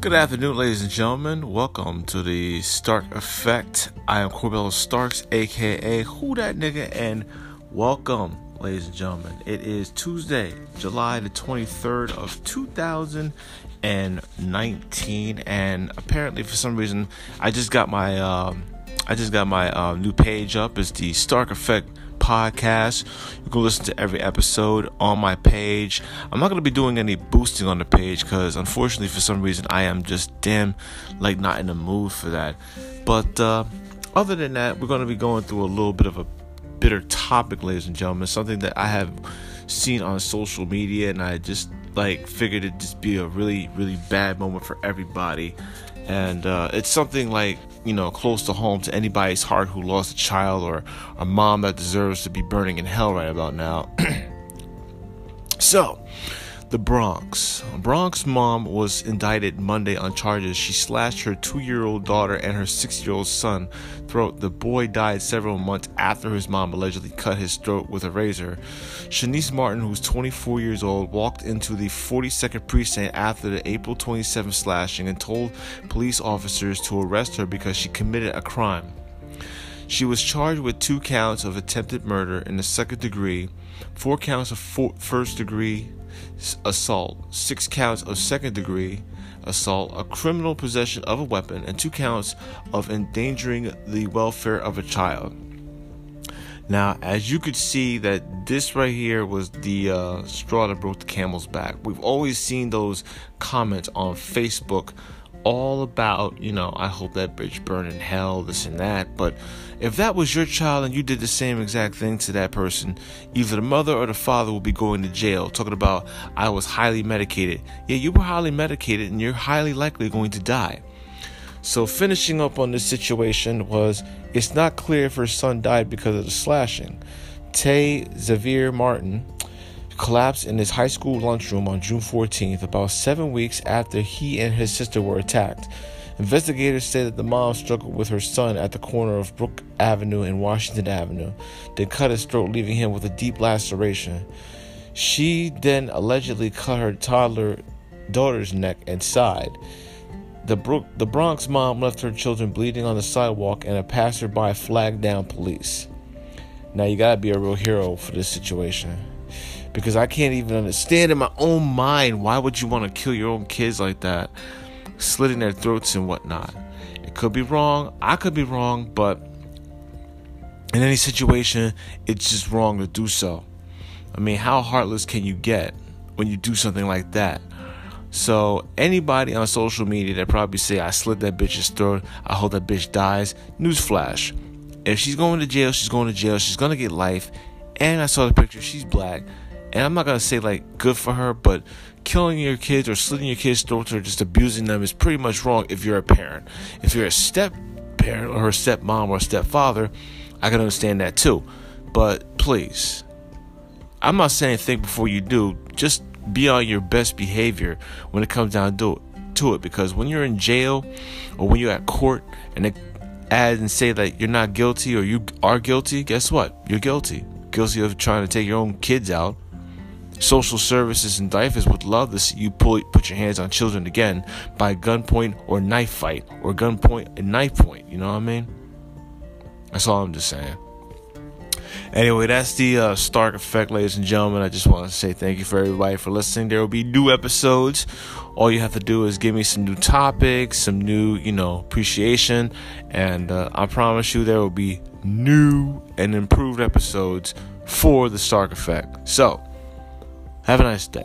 Good afternoon, ladies and gentlemen. Welcome to the Stark Effect. I am Corbello Starks, aka Who That Nigga, and welcome, ladies and gentlemen. It is Tuesday, July the 23rd of 2019, and apparently for some reason I just got my um, I just got my uh, new page up. It's the Stark Effect podcast. You can listen to every episode on my page. I'm not going to be doing any boosting on the page because, unfortunately, for some reason, I am just damn like not in the mood for that. But uh, other than that, we're going to be going through a little bit of a bitter topic, ladies and gentlemen. Something that I have seen on social media, and I just like figured it'd just be a really, really bad moment for everybody. And uh, it's something like you know, close to home to anybody's heart who lost a child or a mom that deserves to be burning in hell right about now. so, the Bronx. Bronx mom was indicted Monday on charges. She slashed her two year old daughter and her six year old son throat. The boy died several months after his mom allegedly cut his throat with a razor. Shanice Martin, who's 24 years old, walked into the 42nd precinct after the April 27th slashing and told police officers to arrest her because she committed a crime. She was charged with two counts of attempted murder in the second degree, four counts of first degree assault, six counts of second degree assault, a criminal possession of a weapon, and two counts of endangering the welfare of a child. Now, as you could see, that this right here was the uh, straw that broke the camel's back. We've always seen those comments on Facebook all about, you know, I hope that bitch burn in hell, this and that. But if that was your child and you did the same exact thing to that person, either the mother or the father will be going to jail. Talking about, I was highly medicated. Yeah, you were highly medicated and you're highly likely going to die. So, finishing up on this situation was it's not clear if her son died because of the slashing. Tay Xavier Martin collapsed in his high school lunchroom on June 14th, about seven weeks after he and his sister were attacked. Investigators say that the mom struggled with her son at the corner of Brook Avenue and Washington Avenue, then cut his throat, leaving him with a deep laceration. She then allegedly cut her toddler daughter's neck and side. The, Brook, the Bronx mom left her children bleeding on the sidewalk, and a passerby flagged down police. Now, you gotta be a real hero for this situation because I can't even understand in my own mind why would you want to kill your own kids like that, slitting their throats and whatnot. It could be wrong. I could be wrong, but in any situation, it's just wrong to do so. I mean, how heartless can you get when you do something like that? So anybody on social media that probably say I slit that bitch's throat, I hope that bitch dies. Newsflash: If she's going to jail, she's going to jail. She's gonna get life. And I saw the picture. She's black and I'm not gonna say like good for her, but killing your kids or slitting your kids' throats or just abusing them is pretty much wrong if you're a parent. If you're a step parent or a stepmom or a stepfather, I can understand that too. But please, I'm not saying think before you do. Just be on your best behavior when it comes down to it, to it. Because when you're in jail or when you're at court and they add and say that you're not guilty or you are guilty, guess what? You're guilty. Guilty of trying to take your own kids out Social services and DYFS would love to see you pull, put your hands on children again by gunpoint or knife fight or gunpoint and knife point. You know what I mean? That's all I'm just saying. Anyway, that's the uh, Stark Effect, ladies and gentlemen. I just want to say thank you for everybody for listening. There will be new episodes. All you have to do is give me some new topics, some new, you know, appreciation, and uh, I promise you there will be new and improved episodes for the Stark Effect. So, have a nice day.